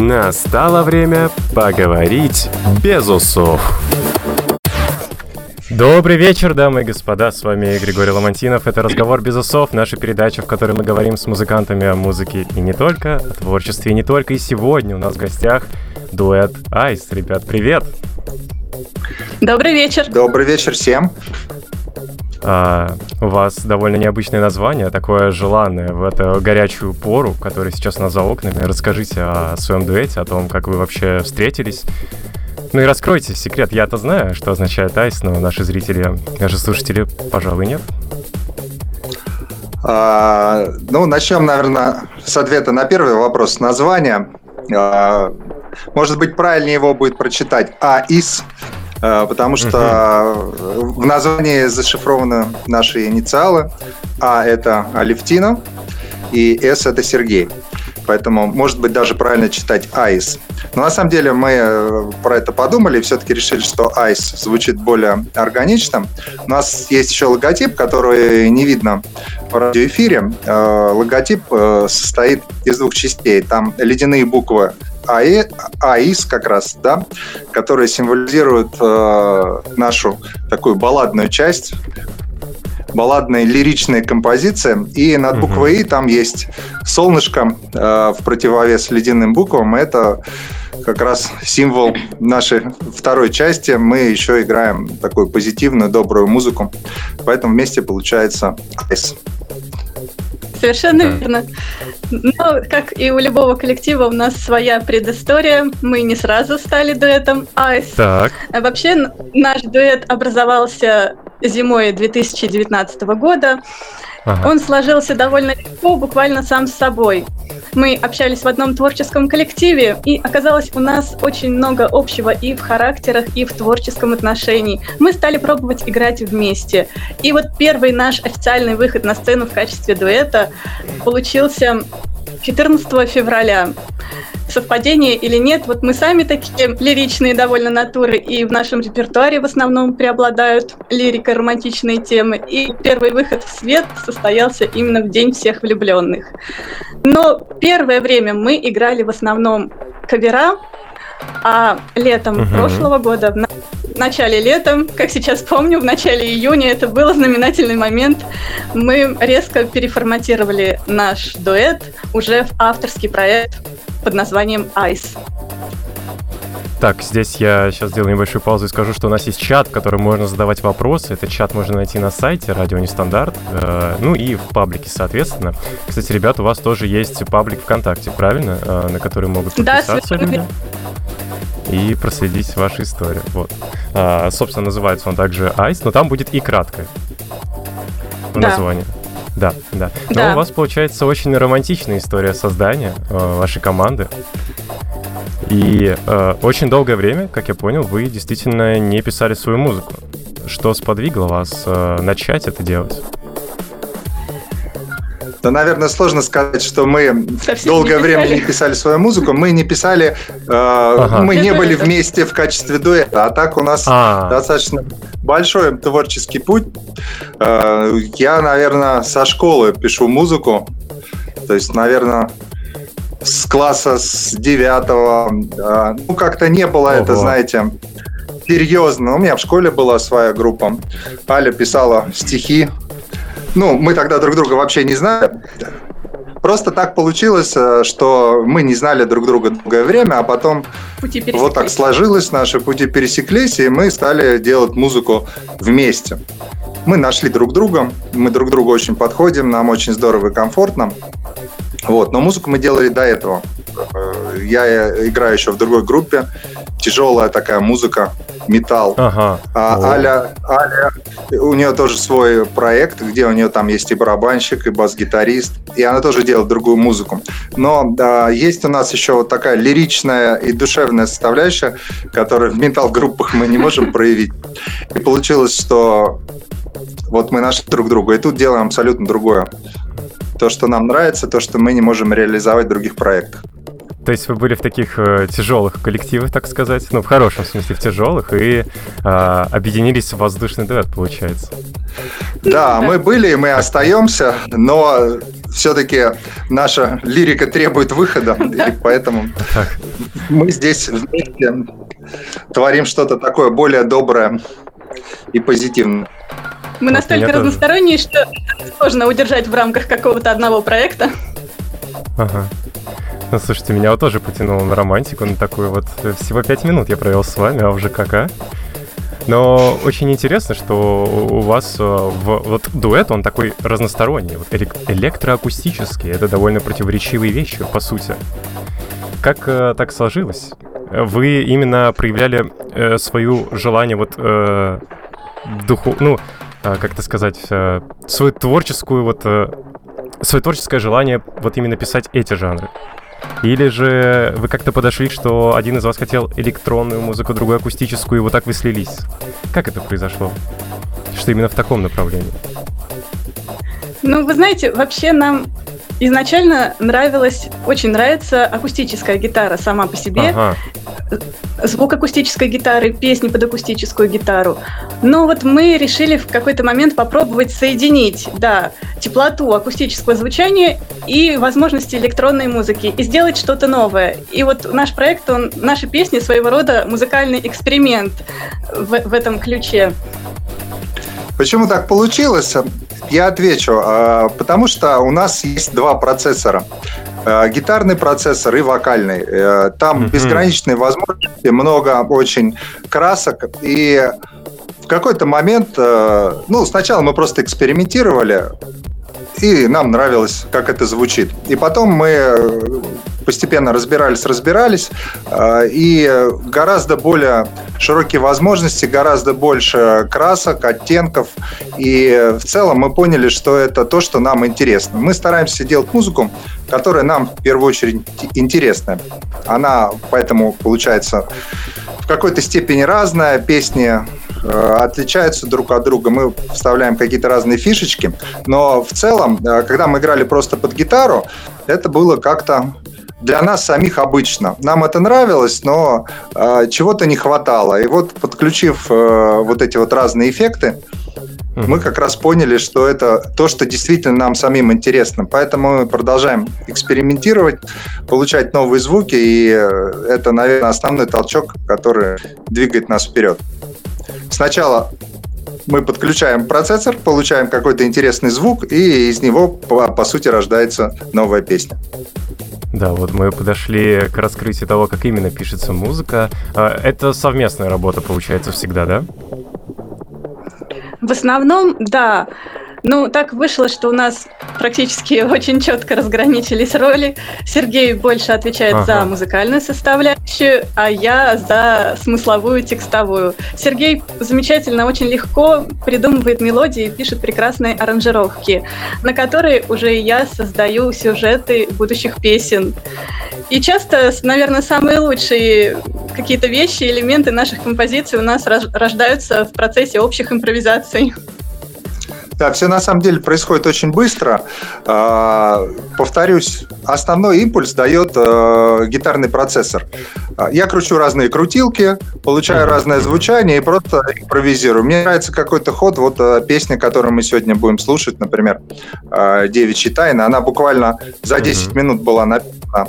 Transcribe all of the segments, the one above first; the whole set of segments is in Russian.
Настало время поговорить без усов. Добрый вечер, дамы и господа, с вами Григорий Ломантинов. Это «Разговор без усов», наша передача, в которой мы говорим с музыкантами о музыке и не только, о творчестве и не только. И сегодня у нас в гостях дуэт Айс. Ребят, привет! Добрый вечер! Добрый вечер всем! А, у вас довольно необычное название, такое желанное в эту горячую пору, которая сейчас у нас за окнами. Расскажите о своем дуэте, о том, как вы вообще встретились. Ну и раскройте секрет. Я-то знаю, что означает айс, но наши зрители, наши слушатели, пожалуй, нет. А, ну, начнем, наверное, с ответа на первый вопрос. Название. А, может быть, правильнее его будет прочитать АИС, а, потому что в названии зашифрованы наши инициалы. А – это Алевтина, и С – это Сергей. Поэтому, может быть, даже правильно читать Айс. Но на самом деле мы э, про это подумали и все-таки решили, что Айс звучит более органично. У нас есть еще логотип, который не видно в радиоэфире. Э, логотип э, состоит из двух частей. Там ледяные буквы АИ, АИС как раз, да, которые символизируют э, нашу такую балладную часть, балладная лиричная композиция. И над буквой «и» там есть солнышко э, в противовес ледяным буквам. Это как раз символ нашей второй части. Мы еще играем такую позитивную, добрую музыку. Поэтому вместе получается «Айс». Совершенно да. верно. Но, как и у любого коллектива, у нас своя предыстория. Мы не сразу стали дуэтом Айс. Так. Вообще, наш дуэт образовался зимой 2019 года. Он сложился довольно легко, буквально сам с собой. Мы общались в одном творческом коллективе, и оказалось у нас очень много общего и в характерах, и в творческом отношении. Мы стали пробовать играть вместе. И вот первый наш официальный выход на сцену в качестве дуэта получился 14 февраля совпадение или нет. Вот мы сами такие лиричные довольно натуры, и в нашем репертуаре в основном преобладают лирика, романтичные темы. И первый выход в свет состоялся именно в День всех влюбленных. Но первое время мы играли в основном кавера, а летом угу. прошлого года, в начале лета, как сейчас помню, в начале июня, это был знаменательный момент, мы резко переформатировали наш дуэт уже в авторский проект под названием Ice. Так, здесь я сейчас сделаю небольшую паузу и скажу, что у нас есть чат, в котором можно задавать вопросы. Этот чат можно найти на сайте Радио Нестандарт, э, ну и в паблике, соответственно. Кстати, ребят, у вас тоже есть паблик ВКонтакте, правильно? Э, на который могут подписаться да, люди и проследить вашу историю. Вот. А, собственно, называется он также Ice, но там будет и краткое в да. названии. Да, да. Но да. у вас получается очень романтичная история создания э, вашей команды. И э, очень долгое время, как я понял, вы действительно не писали свою музыку. Что сподвигло вас э, начать это делать? Да, наверное, сложно сказать, что мы Совсем долгое не время не писали свою музыку. Мы не писали, э, ага. мы не были вместе в качестве дуэта. А так у нас а. достаточно большой творческий путь. Э, я, наверное, со школы пишу музыку. То есть, наверное, с класса с девятого. Э, ну, как-то не было Ого. это, знаете, серьезно. У меня в школе была своя группа. Аля писала стихи ну, мы тогда друг друга вообще не знали. Просто так получилось, э, что мы не знали друг друга долгое время, а потом вот так сложилось, наши пути пересеклись, и мы стали делать музыку вместе. Мы нашли друг друга, мы друг другу очень подходим, нам очень здорово и комфортно. Вот, но музыку мы делали до этого. Э, я играю еще в другой группе, тяжелая такая музыка, металл. Ага. А Аля, Аля, у нее тоже свой проект, где у нее там есть и барабанщик, и бас-гитарист, и она тоже делает другую музыку. Но да, есть у нас еще вот такая лиричная и душевная составляющая, которую в металл-группах мы не можем проявить. И получилось, что вот мы нашли друг друга, и тут делаем абсолютно другое. То, что нам нравится, то, что мы не можем реализовать в других проектах. То есть вы были в таких э, тяжелых коллективах, так сказать, ну, в хорошем смысле, в тяжелых, и э, объединились в воздушный дуэт, получается. Да, мы были, и мы остаемся, но все-таки наша лирика требует выхода, и поэтому мы здесь вместе творим что-то такое более доброе и позитивное. Мы настолько разносторонние, что сложно удержать в рамках какого-то одного проекта. Ага. Ну, слушайте, меня вот тоже потянуло на романтику, на такую вот... Всего пять минут я провел с вами, а уже как, а? Но очень интересно, что у вас э, в, вот дуэт, он такой разносторонний, вот электроакустический. Это довольно противоречивые вещи, по сути. Как э, так сложилось? Вы именно проявляли э, свою желание вот э, духу, ну, э, как это сказать, э, свою творческую вот э, свое творческое желание вот именно писать эти жанры? Или же вы как-то подошли, что один из вас хотел электронную музыку, другой акустическую, и вот так вы слились? Как это произошло? Что именно в таком направлении? Ну, вы знаете, вообще нам изначально нравилась, очень нравится акустическая гитара сама по себе. Ага. Звук акустической гитары, песни под акустическую гитару. Но вот мы решили в какой-то момент попробовать соединить, да, теплоту акустического звучания и возможности электронной музыки и сделать что-то новое. И вот наш проект, он, наши песни своего рода музыкальный эксперимент в, в этом ключе. Почему так получилось? Я отвечу. А, потому что у нас есть два процессора. А, гитарный процессор и вокальный. Э, там mm-hmm. безграничные возможности, много очень красок. И в какой-то момент, э, ну, сначала мы просто экспериментировали, и нам нравилось, как это звучит. И потом мы постепенно разбирались, разбирались, э, и гораздо более широкие возможности, гораздо больше красок, оттенков, и в целом мы поняли, что это то, что нам интересно. Мы стараемся делать музыку, которая нам в первую очередь интересна. Она поэтому получается в какой-то степени разная, песни Э, отличаются друг от друга. Мы вставляем какие-то разные фишечки, но в целом, э, когда мы играли просто под гитару, это было как-то для нас самих обычно. Нам это нравилось, но э, чего-то не хватало. И вот подключив э, вот эти вот разные эффекты, мы как раз поняли, что это то, что действительно нам самим интересно. Поэтому мы продолжаем экспериментировать, получать новые звуки, и э, это, наверное, основной толчок, который двигает нас вперед. Сначала мы подключаем процессор, получаем какой-то интересный звук, и из него, по, по сути, рождается новая песня. Да, вот мы подошли к раскрытию того, как именно пишется музыка. А, это совместная работа, получается, всегда, да? В основном, да. Ну, так вышло, что у нас практически очень четко разграничились роли. Сергей больше отвечает ага. за музыкальную составляющую, а я за смысловую текстовую. Сергей замечательно, очень легко придумывает мелодии и пишет прекрасные аранжировки, на которые уже я создаю сюжеты будущих песен. И часто, наверное, самые лучшие какие-то вещи, элементы наших композиций у нас рождаются в процессе общих импровизаций. Да, все на самом деле происходит очень быстро. А, повторюсь, основной импульс дает э, гитарный процессор. А, я кручу разные крутилки, получаю разное звучание и просто импровизирую. Мне нравится какой-то ход. Вот э, песня, которую мы сегодня будем слушать, например, э, «Девичья тайна», она буквально за 10 минут была написана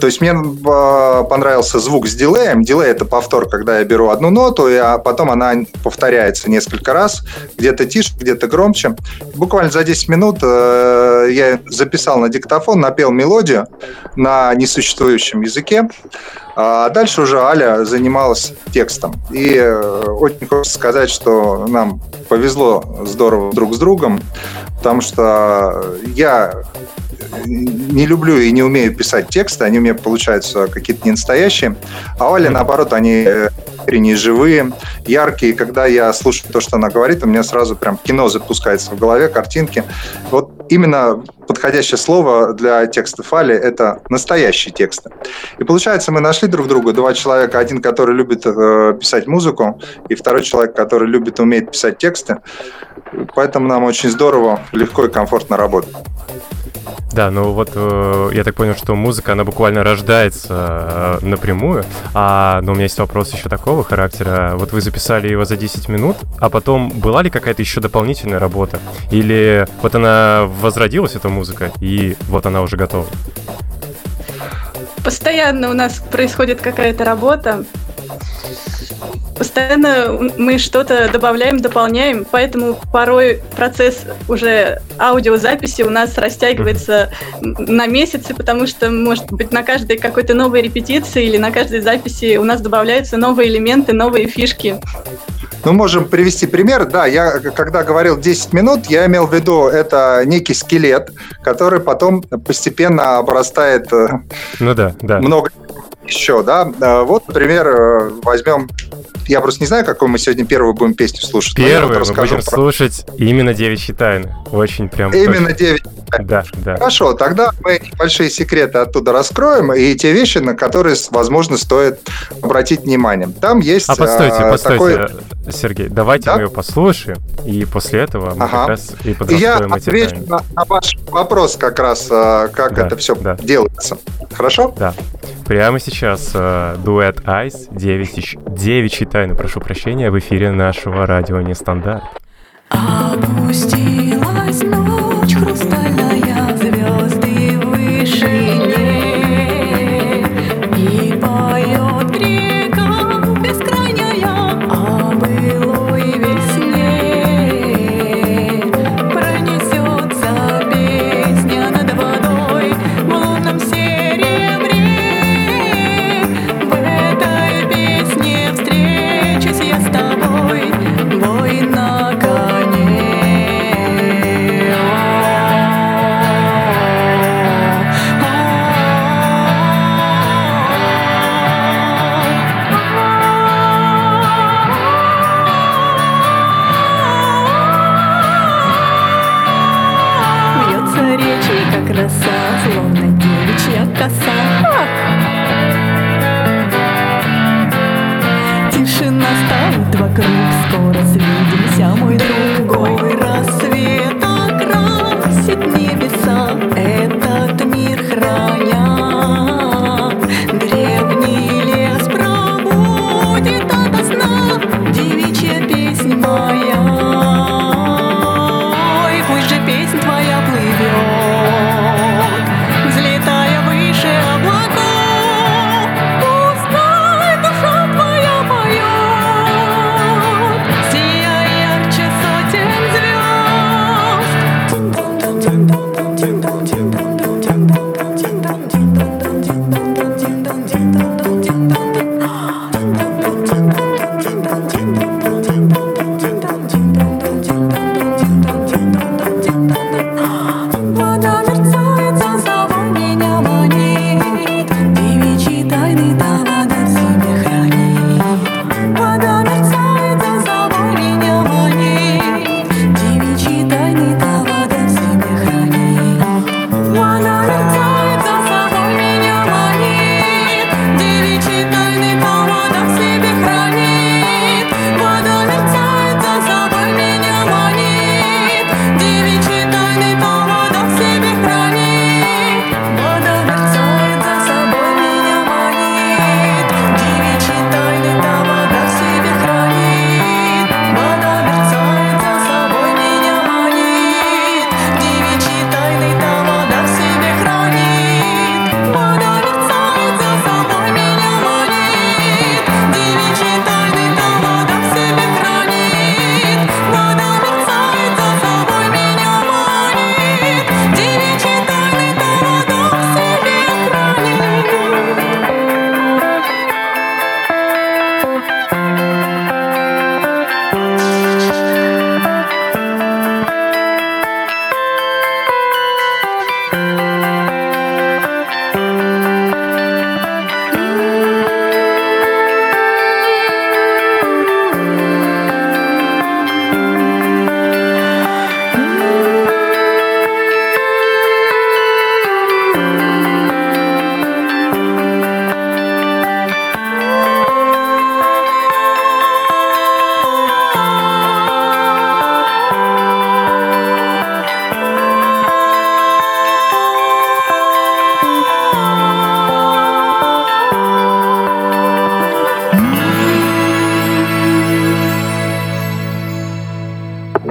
то есть мне а, понравился звук с дилеем. Дилей — это повтор, когда я беру одну ноту, а потом она повторяется несколько раз, где-то тише, где-то громче. Буквально за 10 минут э, я записал на диктофон, напел мелодию на несуществующем языке. А дальше уже Аля занималась текстом. И э, очень хочется сказать, что нам повезло здорово друг с другом, потому что я не люблю и не умею писать тексты, они у меня получаются какие-то не настоящие. А Оля, наоборот, они искренние, живые, яркие. Когда я слушаю то, что она говорит, у меня сразу прям кино запускается в голове, картинки. Вот именно подходящее слово для текстов Али – это настоящие тексты. И получается, мы нашли друг друга, два человека, один, который любит э, писать музыку, и второй человек, который любит и умеет писать тексты. Поэтому нам очень здорово, легко и комфортно работать. Да, ну вот э, я так понял, что музыка, она буквально рождается э, напрямую. А, но у меня есть вопрос еще такого характера. Вот вы записали его за 10 минут, а потом была ли какая-то еще дополнительная работа? Или вот она возродилась, эта музыка, и вот она уже готова? Постоянно у нас происходит какая-то работа. Постоянно мы что-то добавляем, дополняем, поэтому порой процесс уже аудиозаписи у нас растягивается на месяцы, потому что, может быть, на каждой какой-то новой репетиции или на каждой записи у нас добавляются новые элементы, новые фишки. Мы можем привести пример. Да, я когда говорил 10 минут, я имел в виду, это некий скелет, который потом постепенно обрастает э, ну да, да. много еще, да. Э, вот, например, э, возьмем я просто не знаю, какую мы сегодня первую будем песню слушать. Первую вот мы будем про... слушать именно «Девичьи тайны». Очень прям... Именно «Девичьи тайны». Да, да. Хорошо, тогда мы небольшие секреты оттуда раскроем, и те вещи, на которые, возможно, стоит обратить внимание. Там есть... А постойте, а, постойте, такой... Сергей, давайте да? мы ее послушаем, и после этого мы ага. как раз и подрастроим Я отвечу на, на ваш вопрос как раз, а, как да, это все да. делается. Хорошо? Да. Прямо сейчас э, дуэт Ice, девичьи, девичьи тайны, прошу прощения, в эфире нашего радио Нестандарт. Опустилась ночь хрустальная,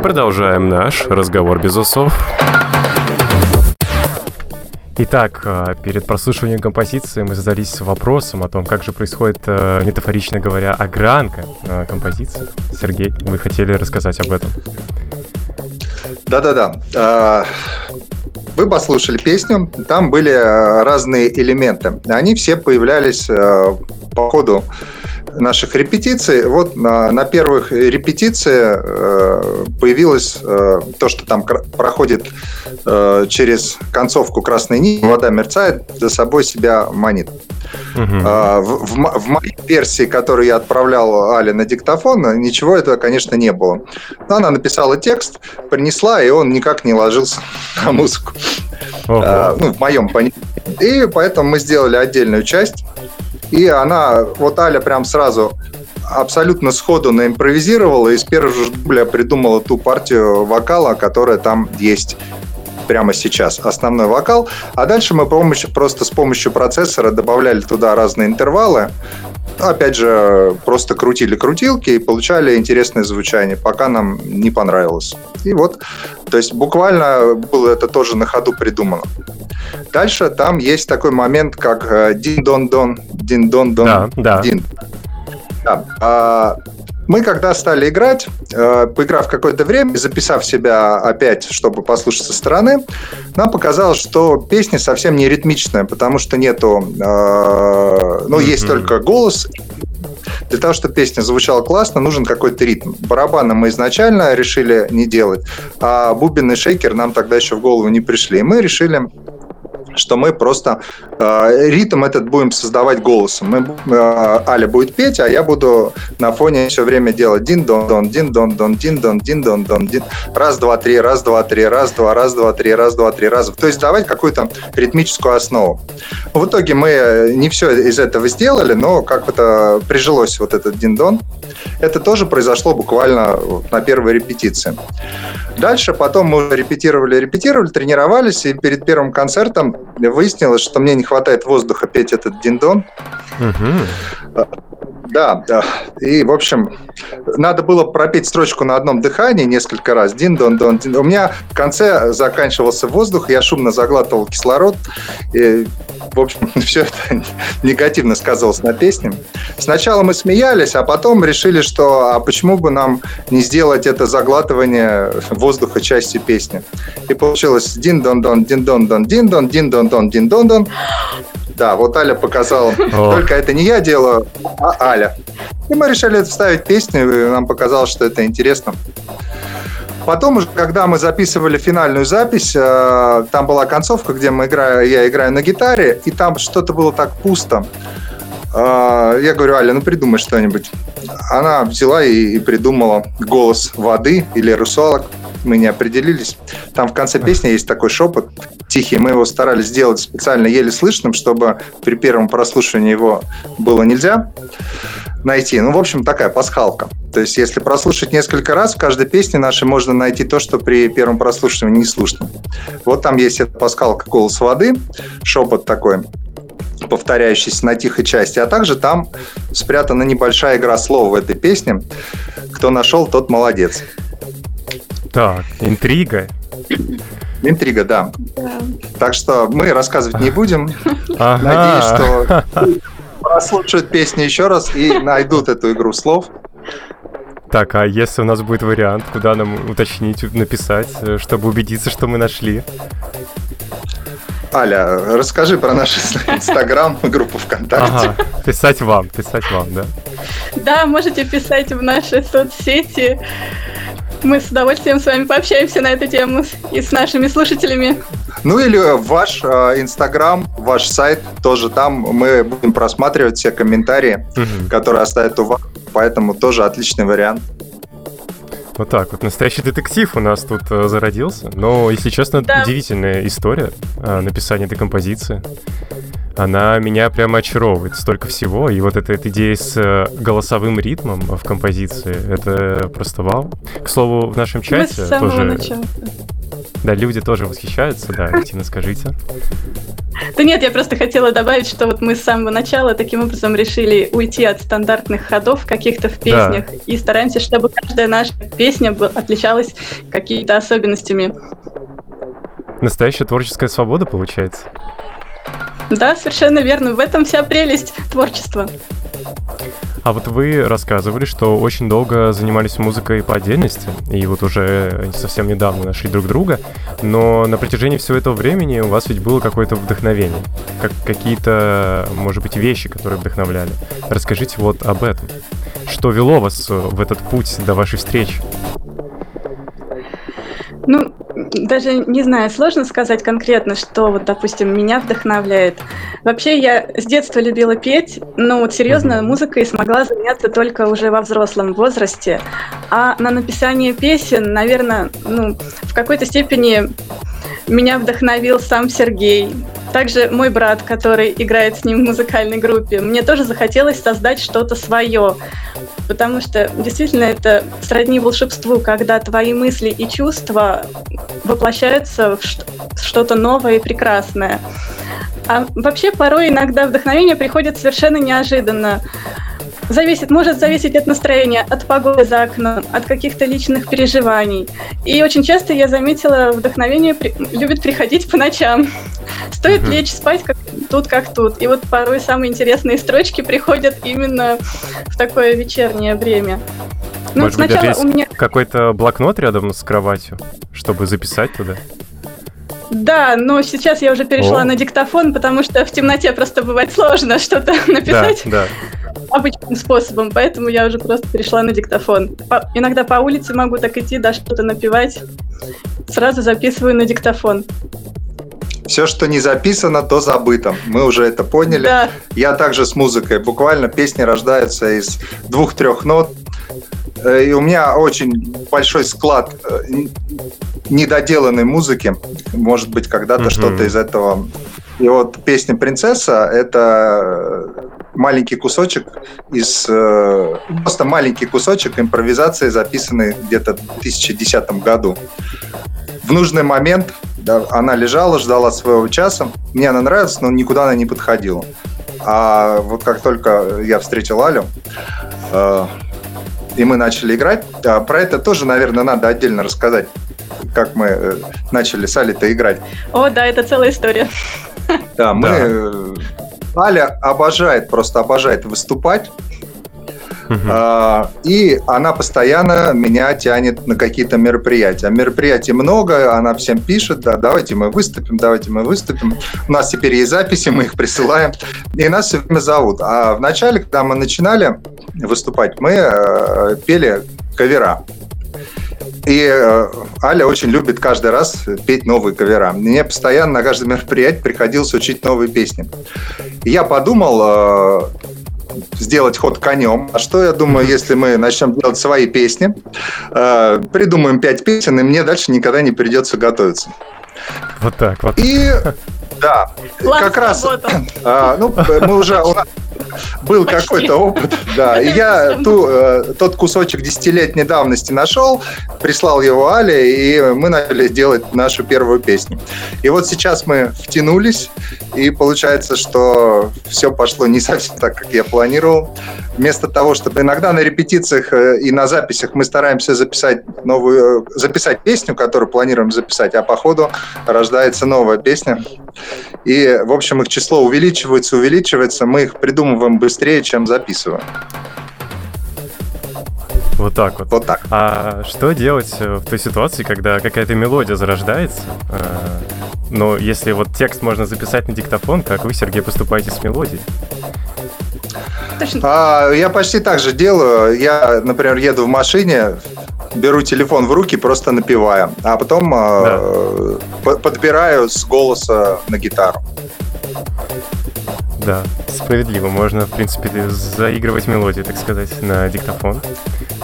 продолжаем наш разговор без усов. Итак, э, перед прослушиванием композиции мы задались вопросом о том, как же происходит, э, метафорично говоря, огранка э, композиции. Сергей, вы хотели рассказать об этом? Да-да-да. А, вы послушали песню, там были разные элементы. Они все появлялись по ходу наших репетиций. Вот на, на первых репетициях э, появилось э, то, что там проходит э, через концовку красной нити, вода мерцает, за собой себя манит. Угу. В, в, в моей версии, которую я отправлял Але на диктофон, ничего этого, конечно, не было. Но она написала текст, принесла, и он никак не ложился на музыку. А, ну, в моем понимании. И поэтому мы сделали отдельную часть и она, вот Аля прям сразу абсолютно сходу наимпровизировала и с первого же дубля придумала ту партию вокала, которая там есть прямо сейчас, основной вокал. А дальше мы помощь, просто с помощью процессора добавляли туда разные интервалы. Опять же, просто крутили крутилки и получали интересное звучание, пока нам не понравилось. И вот, то есть буквально было это тоже на ходу придумано. Дальше там есть такой момент, как э, дин-дон-дон, дин-дон-дон, да, да. дин. Да. А, мы когда стали играть, э, поиграв какое-то время, записав себя опять, чтобы послушать со стороны, нам показалось, что песня совсем не ритмичная, потому что нету, э, ну, есть mm-hmm. только голос. Для того, чтобы песня звучала классно, нужен какой-то ритм. Барабаны мы изначально решили не делать, а бубен и шейкер нам тогда еще в голову не пришли. И мы решили что мы просто э, ритм этот будем создавать голосом. Мы, э, Аля будет петь, а я буду на фоне все время делать дин-дон-дон, дин-дон-дон, дин-дон, дин-дон-дон, дин. Раз, два, три, раз, два, три, раз, два, раз, два, три, раз, два, три, раз. То есть давать какую-то ритмическую основу. В итоге мы не все из этого сделали, но как это прижилось вот этот дин-дон. Это тоже произошло буквально на первой репетиции. Дальше потом мы репетировали, репетировали, тренировались, и перед первым концертом выяснилось, что мне не хватает воздуха петь этот диндон. Угу. Да, да. И, в общем, надо было пропеть строчку на одном дыхании несколько раз. Дин, дон, дон, дин. У меня в конце заканчивался воздух, я шумно заглатывал кислород. И, в общем, все это негативно сказывалось на песне. Сначала мы смеялись, а потом решили, что а почему бы нам не сделать это заглатывание воздуха частью песни. И получилось дин дон дон дин дон да, вот Аля показала. Только это не я делаю, а Аля. И мы решили вставить песню, и нам показалось, что это интересно. Потом уже, когда мы записывали финальную запись, э, там была концовка, где мы играю, я играю на гитаре, и там что-то было так пусто. Э, я говорю, Аля, ну придумай что-нибудь. Она взяла и, и придумала голос воды или русалок мы не определились. Там в конце песни есть такой шепот тихий. Мы его старались сделать специально еле слышным, чтобы при первом прослушивании его было нельзя найти. Ну, в общем, такая пасхалка. То есть, если прослушать несколько раз, в каждой песне нашей можно найти то, что при первом прослушивании не слышно. Вот там есть эта пасхалка «Голос воды», шепот такой, повторяющийся на тихой части, а также там спрятана небольшая игра слов в этой песне. Кто нашел, тот молодец. Так, интрига. Интрига, да. да. Так что мы рассказывать не будем. Ага. Надеюсь, что прослушают песни еще раз и найдут эту игру слов. Так, а если у нас будет вариант, куда нам уточнить, написать, чтобы убедиться, что мы нашли? Аля, расскажи про наш инстаграм, группу ВКонтакте. Ага, писать вам, писать вам, да? Да, можете писать в наши соцсети. Мы с удовольствием с вами пообщаемся на эту тему и с нашими слушателями. Ну или ваш э, Инстаграм, э, ваш сайт тоже там. Мы будем просматривать все комментарии, угу. которые оставят у вас. Поэтому тоже отличный вариант. Вот так вот. Настоящий детектив у нас тут э, зародился. Но, если честно, да. удивительная история э, написания этой композиции она меня прямо очаровывает. Столько всего. И вот эта, эта идея с э, голосовым ритмом в композиции, это просто вау. К слову, в нашем чате Мы с тоже... Начала. Да, люди тоже восхищаются, да, активно скажите. Да нет, я просто хотела добавить, что вот мы с самого начала таким образом решили уйти от стандартных ходов каких-то в песнях да. и стараемся, чтобы каждая наша песня отличалась какими-то особенностями. Настоящая творческая свобода получается. Да, совершенно верно. В этом вся прелесть творчества. А вот вы рассказывали, что очень долго занимались музыкой по отдельности, и вот уже совсем недавно нашли друг друга, но на протяжении всего этого времени у вас ведь было какое-то вдохновение, как какие-то, может быть, вещи, которые вдохновляли. Расскажите вот об этом. Что вело вас в этот путь до вашей встречи? Ну, даже не знаю, сложно сказать конкретно, что вот, допустим, меня вдохновляет. Вообще, я с детства любила петь, но вот серьезно музыкой смогла заняться только уже во взрослом возрасте. А на написание песен, наверное, ну, в какой-то степени меня вдохновил сам Сергей. Также мой брат, который играет с ним в музыкальной группе. Мне тоже захотелось создать что-то свое, потому что действительно это сродни волшебству, когда твои мысли и чувства воплощаются в что-то новое и прекрасное. А вообще порой иногда вдохновение приходит совершенно неожиданно. Зависит, может зависеть от настроения, от погоды за окном, от каких-то личных переживаний. И очень часто я заметила, вдохновение при... любит приходить по ночам. Стоит угу. лечь спать как тут, как тут. И вот порой самые интересные строчки приходят именно в такое вечернее время. Ну, Может быть, даже есть у меня... какой-то блокнот рядом с кроватью, чтобы записать туда? Да, но сейчас я уже перешла О. на диктофон, потому что в темноте просто бывает сложно что-то написать. Да, да обычным способом, поэтому я уже просто перешла на диктофон. По, иногда по улице могу так идти, да, что-то напевать. Сразу записываю на диктофон. Все, что не записано, то забыто. Мы уже это поняли. Да. Я также с музыкой. Буквально песни рождаются из двух-трех нот. Э, и у меня очень большой склад э, недоделанной музыки. Может быть, когда-то mm-hmm. что-то из этого. И вот песня «Принцесса» — это маленький кусочек из... Э, просто маленький кусочек импровизации, записанный где-то в 2010 году. В нужный момент да, она лежала, ждала своего часа. Мне она нравится, но никуда она не подходила. А вот как только я встретил Алю, э, и мы начали играть, да, про это тоже, наверное, надо отдельно рассказать, как мы э, начали с Али-то играть. О, да, это целая история. Да, мы да. Аля обожает, просто обожает выступать. Uh-huh. И она постоянно меня тянет на какие-то мероприятия. Мероприятий много, она всем пишет, да, давайте мы выступим, давайте мы выступим. У нас теперь есть записи, мы их присылаем, и нас все время зовут. А в начале, когда мы начинали выступать, мы э, пели кавера. И э, Аля очень любит каждый раз петь новые кавера. Мне постоянно на каждое мероприятие приходилось учить новые песни. Я подумал э, сделать ход конем. А что я думаю, если мы начнем делать свои песни, э, придумаем пять песен, и мне дальше никогда не придется готовиться. Вот так вот. И да, План как раз, а, ну, мы уже, у нас был какой-то опыт, да, и я ту, э, тот кусочек десятилетней давности нашел, прислал его Але, и мы начали делать нашу первую песню. И вот сейчас мы втянулись, и получается, что все пошло не совсем так, как я планировал. Вместо того, чтобы иногда на репетициях э, и на записях мы стараемся записать новую, э, записать песню, которую планируем записать, а по ходу рождается новая песня. И, в общем, их число увеличивается, увеличивается. Мы их придумываем быстрее, чем записываем. Вот так вот. Вот так. А что делать э, в той ситуации, когда какая-то мелодия зарождается, э, но если вот текст можно записать на диктофон, как вы, Сергей, поступаете с мелодией? А, я почти так же делаю. Я, например, еду в машине, беру телефон в руки, просто напиваю, а потом а, да. э, подбираю с голоса на гитару. Да, справедливо. Можно, в принципе, заигрывать мелодии, так сказать, на диктофон.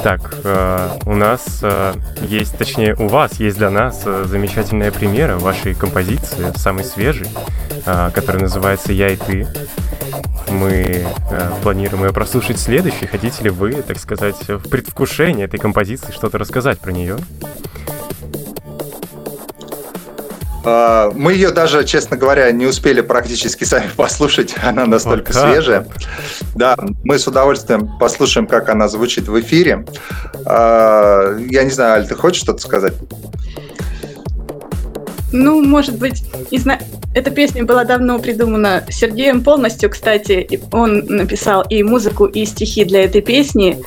Так, э, у нас э, есть, точнее, у вас есть для нас э, замечательная примера вашей композиции, самой свежей, э, которая называется «Я и ты». Мы э, планируем ее прослушать следующей. Хотите ли вы, так сказать, в предвкушении этой композиции что-то рассказать про нее? А, мы ее даже, честно говоря, не успели практически сами послушать. Она настолько вот свежая. Да, мы с удовольствием послушаем, как она звучит в эфире. А, я не знаю, Аль, ты хочешь что-то сказать? Ну, может быть, изна... эта песня была давно придумана Сергеем полностью, кстати. Он написал и музыку, и стихи для этой песни.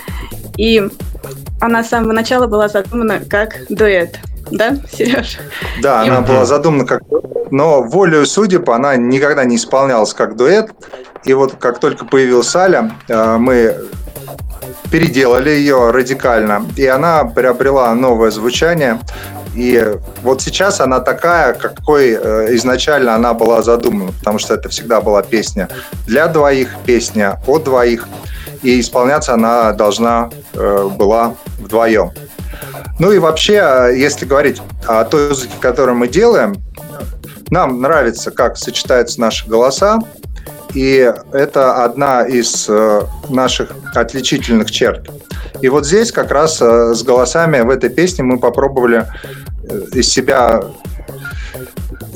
И она с самого начала была задумана как дуэт. Да, Сереж? Да, она была задумана как но волею судеб она никогда не исполнялась как дуэт. И вот как только появилась Аля, э, мы переделали ее радикально, и она приобрела новое звучание. И вот сейчас она такая, какой э, изначально она была задумана, потому что это всегда была песня для двоих, песня о двоих, и исполняться она должна э, была вдвоем. Ну и вообще, если говорить о той музыке, которую мы делаем, нам нравится, как сочетаются наши голоса, и это одна из э, наших отличительных черт. И вот здесь как раз с голосами в этой песне мы попробовали из себя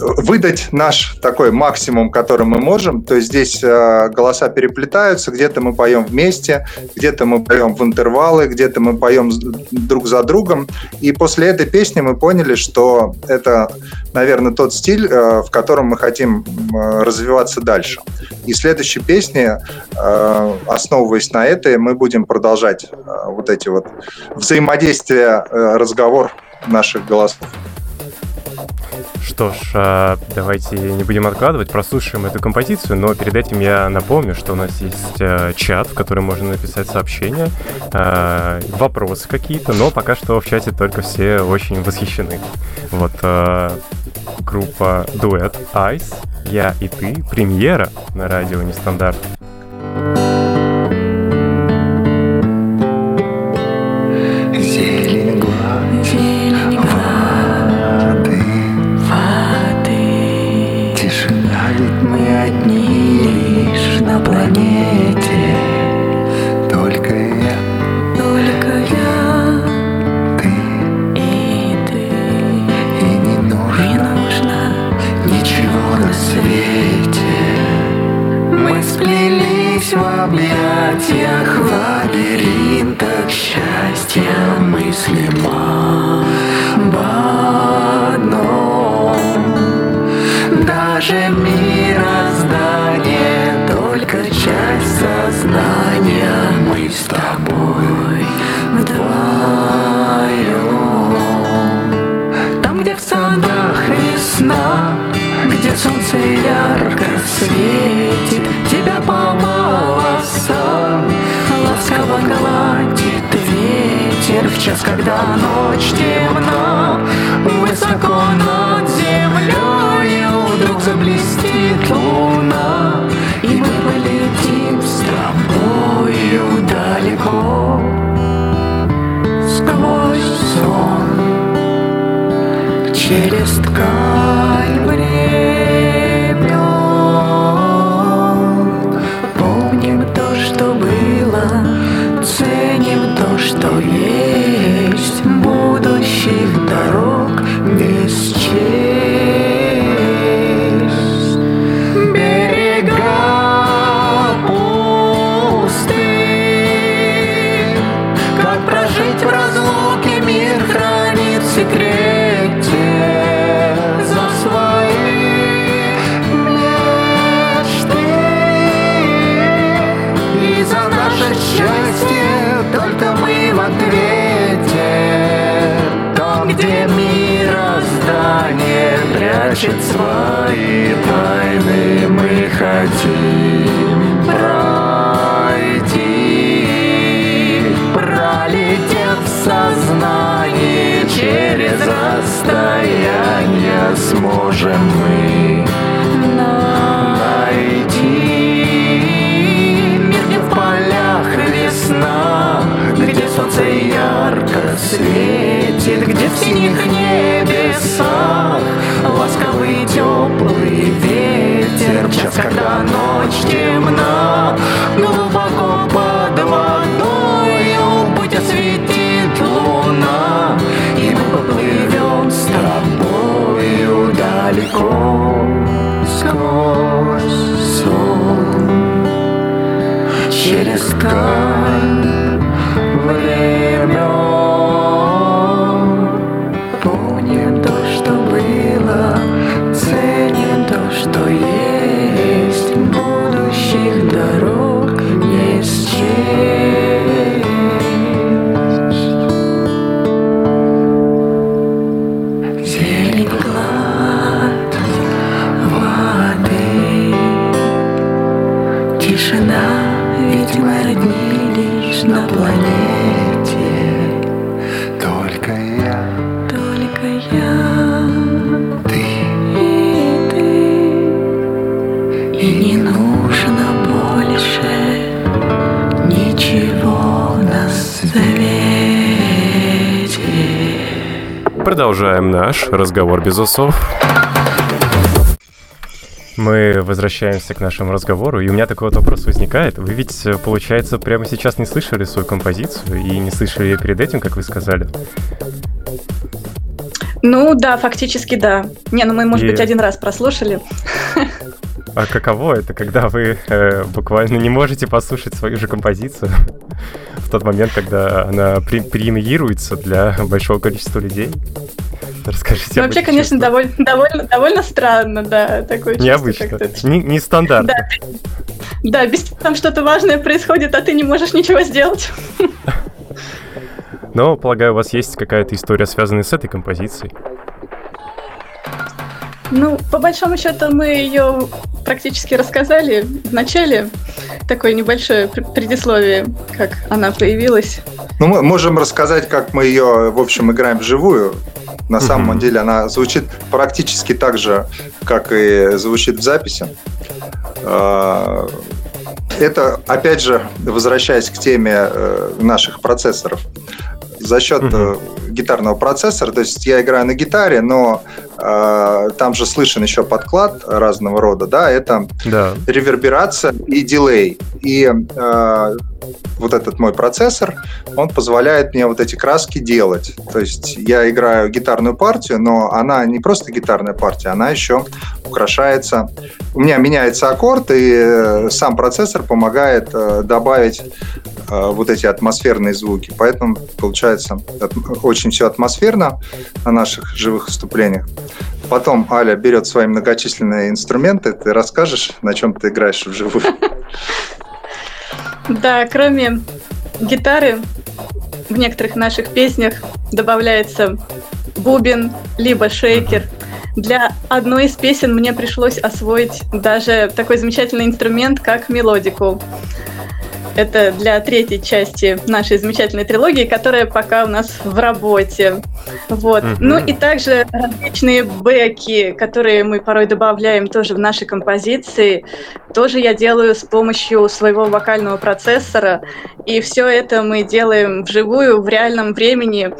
выдать наш такой максимум, который мы можем. То есть здесь э, голоса переплетаются, где-то мы поем вместе, где-то мы поем в интервалы, где-то мы поем друг за другом. И после этой песни мы поняли, что это, наверное, тот стиль, э, в котором мы хотим э, развиваться дальше. И следующей песни, э, основываясь на этой, мы будем продолжать э, вот эти вот взаимодействия, э, разговор наших голосов. Что ж, а, давайте не будем откладывать, прослушаем эту композицию, но перед этим я напомню, что у нас есть э, чат, в котором можно написать сообщения, э, вопросы какие-то, но пока что в чате только все очень восхищены. Вот э, группа дуэт Ice, я и ты, премьера на радио Нестандарт. объятиях лабиринта счастья мыслим об одном. Даже мироздание только часть сознания мы с тобой вдвоем. Там, где в садах весна, где солнце ярко светит, Сейчас, когда ночь темна, высоко над землей вдруг заблестит луна, и мы полетим с тобою далеко сквозь сон. Через прячет свои тайны, мы хотим пройти, пролетев сознание через расстояние, сможем мы найти мир не в полях весна, где солнце ярко светит, где в синих небесах теплый, теплый ветер Час, когда ночь темна Глубоко под водою Путь осветит луна И мы поплывем с тобою Далеко сквозь сон. Через ткань наш разговор без усов. Мы возвращаемся к нашему разговору, и у меня такой вот вопрос возникает. Вы ведь, получается, прямо сейчас не слышали свою композицию и не слышали ее перед этим, как вы сказали? Ну да, фактически да. Не, ну мы, может и... быть, один раз прослушали. А каково это, когда вы э, буквально не можете послушать свою же композицию в тот момент, когда она при премиируется для большого количества людей? Расскажите. Ну, вообще, конечно, довольно, довольно, довольно странно, да, такое Необычно. Не, не стандарт. Да, да, без там что-то важное происходит, а ты не можешь ничего сделать. Но, полагаю, у вас есть какая-то история, связанная с этой композицией. Ну, по большому счету, мы ее практически рассказали в начале. Такое небольшое предисловие, как она появилась. Ну, мы можем рассказать, как мы ее, в общем, играем вживую. На mm-hmm. самом деле она звучит практически так же, как и звучит в записи. А, это, опять же, возвращаясь к теме э, наших процессоров, за счет mm-hmm. гитарного процессора, то есть я играю на гитаре, но там же слышен еще подклад разного рода, да, это да. реверберация и дилей. И э, вот этот мой процессор, он позволяет мне вот эти краски делать. То есть я играю гитарную партию, но она не просто гитарная партия, она еще украшается. У меня меняется аккорд, и э, сам процессор помогает э, добавить э, вот эти атмосферные звуки. Поэтому получается очень все атмосферно на наших живых выступлениях. Потом Аля берет свои многочисленные инструменты, ты расскажешь, на чем ты играешь вживую. Да, кроме гитары, в некоторых наших песнях добавляется бубен, либо шейкер. Для одной из песен мне пришлось освоить даже такой замечательный инструмент, как мелодику. Это для третьей части нашей замечательной трилогии, которая пока у нас в работе. Вот. Mm-hmm. Ну и также различные бэки, которые мы порой добавляем тоже в наши композиции, тоже я делаю с помощью своего вокального процессора. И все это мы делаем вживую, в реальном времени,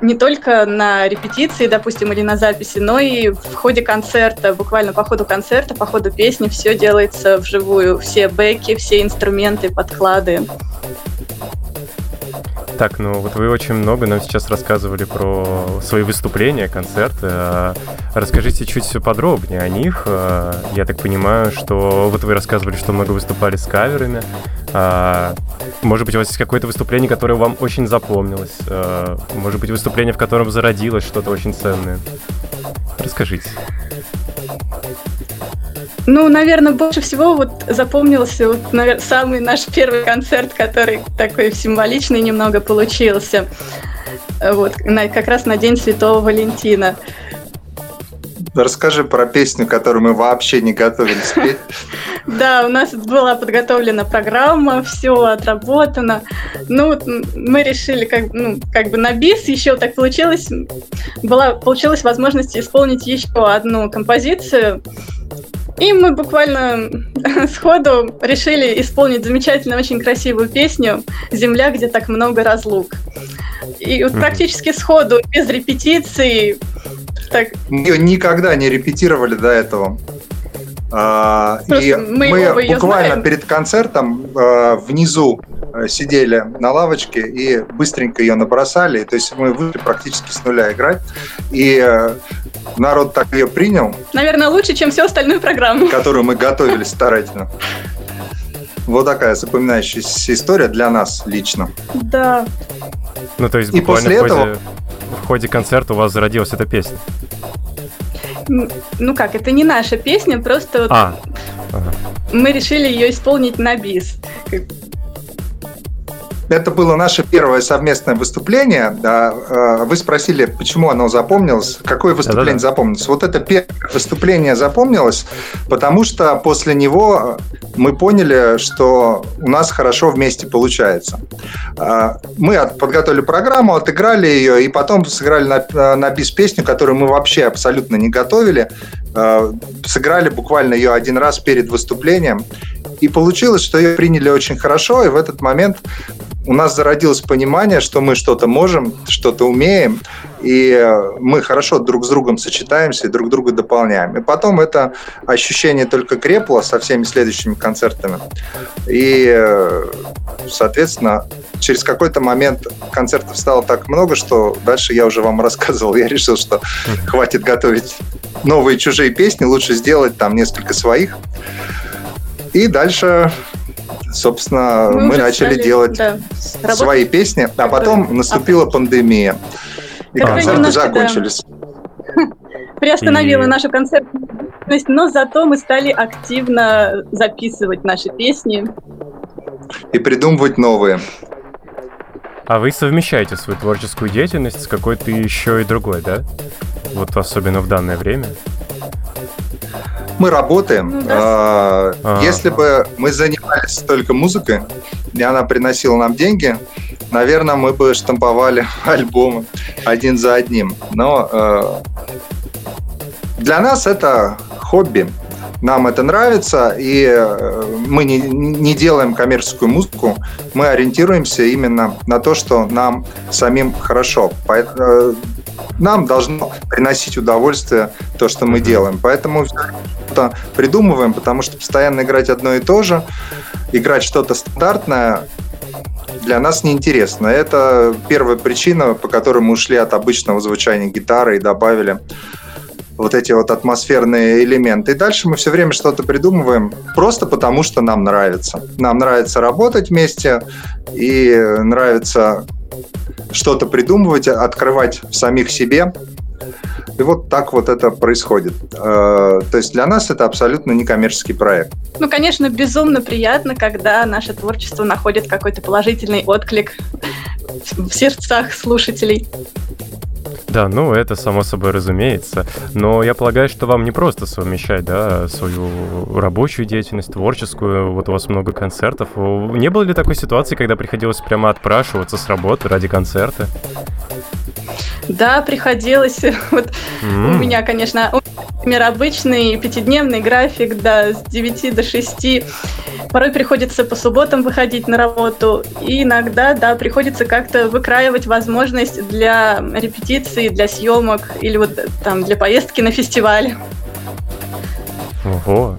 не только на репетиции, допустим, или на записи, но и в ходе концерта, буквально по ходу концерта, по ходу песни, все делается вживую. Все бэки, все инструменты, подклады. Так, ну вот вы очень много нам сейчас рассказывали про свои выступления, концерты. А расскажите чуть подробнее о них. А, я так понимаю, что вот вы рассказывали, что много выступали с каверами. А, может быть, у вас есть какое-то выступление, которое вам очень запомнилось? Может быть, выступление, в котором зародилось что-то очень ценное? Расскажите. Ну, наверное, больше всего вот запомнился вот, наверное, самый наш первый концерт, который такой символичный немного получился. Вот, на, как раз на День Святого Валентина. Расскажи про песню, которую мы вообще не готовились петь. Да, у нас была подготовлена программа, все отработано. Ну, мы решили как, ну, как бы на бис еще так получилось. Была, получилась возможность исполнить еще одну композицию. И мы буквально сходу решили исполнить замечательную, очень красивую песню «Земля, где так много разлук». И вот практически сходу, без репетиций. Так... Ее никогда не репетировали до этого. А, и мы, мы буквально знаем. перед концертом а, внизу э, сидели на лавочке и быстренько ее набросали. То есть мы вышли практически с нуля играть. И э, народ так ее принял. Наверное, лучше, чем всю остальную программу. Которую мы готовили старательно. Вот такая запоминающаяся история для нас лично. Да. Ну, то есть, и после в ходе, этого... в ходе концерта у вас зародилась эта песня? Ну как, это не наша песня, просто а. ага. мы решили ее исполнить на бис. Это было наше первое совместное выступление. Э, вы спросили, почему оно запомнилось, какое выступление Да-да-да. запомнилось. Вот это первое выступление запомнилось, потому что после него мы поняли, что у нас хорошо вместе получается. Э, мы подготовили программу, отыграли ее, и потом сыграли на, на бис песню, которую мы вообще абсолютно не готовили. Э, сыграли буквально ее один раз перед выступлением. И получилось, что ее приняли очень хорошо, и в этот момент у нас зародилось понимание, что мы что-то можем, что-то умеем, и мы хорошо друг с другом сочетаемся и друг друга дополняем. И потом это ощущение только крепло со всеми следующими концертами. И, соответственно, через какой-то момент концертов стало так много, что дальше я уже вам рассказывал. Я решил, что хватит готовить новые чужие песни, лучше сделать там несколько своих. И дальше собственно, мы, мы начали стали, делать да, свои песни, а потом наступила пандемия. И концерты немножко, закончились. Да, приостановила и... нашу концертную но зато мы стали активно записывать наши песни. И придумывать новые. А вы совмещаете свою творческую деятельность с какой-то еще и другой, да? Вот особенно в данное время мы работаем. Ну, а, Если бы мы занимались только музыкой, и она приносила нам деньги, наверное, мы бы штамповали альбомы один за одним. Но э, для нас это хобби. Нам это нравится, и э, мы не, не делаем коммерческую музыку, мы ориентируемся именно на то, что нам самим хорошо. Э, нам должно приносить удовольствие то, что мы делаем. Поэтому что-то придумываем, потому что постоянно играть одно и то же, играть что-то стандартное для нас неинтересно. Это первая причина, по которой мы ушли от обычного звучания гитары и добавили вот эти вот атмосферные элементы. И дальше мы все время что-то придумываем просто потому, что нам нравится. Нам нравится работать вместе и нравится что-то придумывать, открывать в самих себе. И вот так вот это происходит. Э, то есть для нас это абсолютно некоммерческий проект. Ну, конечно, безумно приятно, когда наше творчество находит какой-то положительный отклик в сердцах слушателей. Да, ну это само собой разумеется. Но я полагаю, что вам не просто совмещать, да, свою рабочую деятельность, творческую. Вот у вас много концертов. Не было ли такой ситуации, когда приходилось прямо отпрашиваться с работы ради концерта? Да, приходилось. Вот mm. у меня, конечно, например, обычный пятидневный график, да, с 9 до 6. Порой приходится по субботам выходить на работу. И иногда, да, приходится как-то выкраивать возможность для репетиции, для съемок или вот там для поездки на фестиваль. Ого.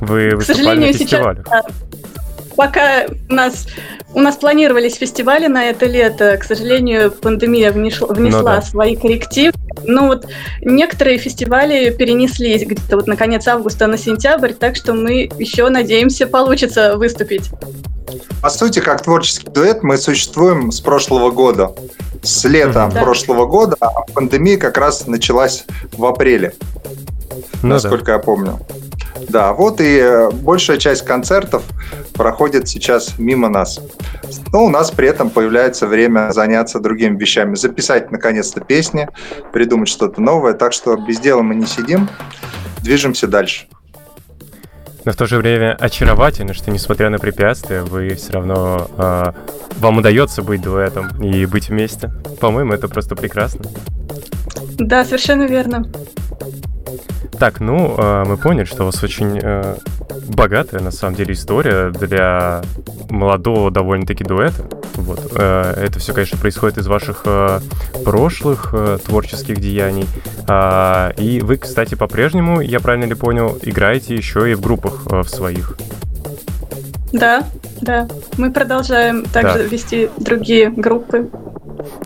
Вы К сожалению, на сейчас да, пока у нас у нас планировались фестивали на это лето. К сожалению, пандемия внесла, внесла ну, да. свои коррективы. Ну вот некоторые фестивали перенеслись где-то вот на конец августа на сентябрь, так что мы еще надеемся получится выступить. По сути, как творческий дуэт мы существуем с прошлого года. С лета да. прошлого года, а пандемия как раз началась в апреле, ну, насколько да. я помню. Да, вот и э, большая часть концертов проходит сейчас мимо нас. Но у нас при этом появляется время заняться другими вещами. Записать, наконец-то, песни, придумать что-то новое. Так что без дела мы не сидим, движемся дальше. Но в то же время очаровательно, что несмотря на препятствия, вы все равно э, вам удается быть дуэтом и быть вместе. По-моему, это просто прекрасно. Да, совершенно верно. Так, ну, э, мы поняли, что у вас очень э, богатая, на самом деле, история для молодого довольно-таки дуэта. Вот. Э, это все, конечно, происходит из ваших прошлых творческих деяний. А, и вы, кстати, по-прежнему, я правильно ли понял, играете еще и в группах в своих? Да, да. Мы продолжаем также да. вести другие группы.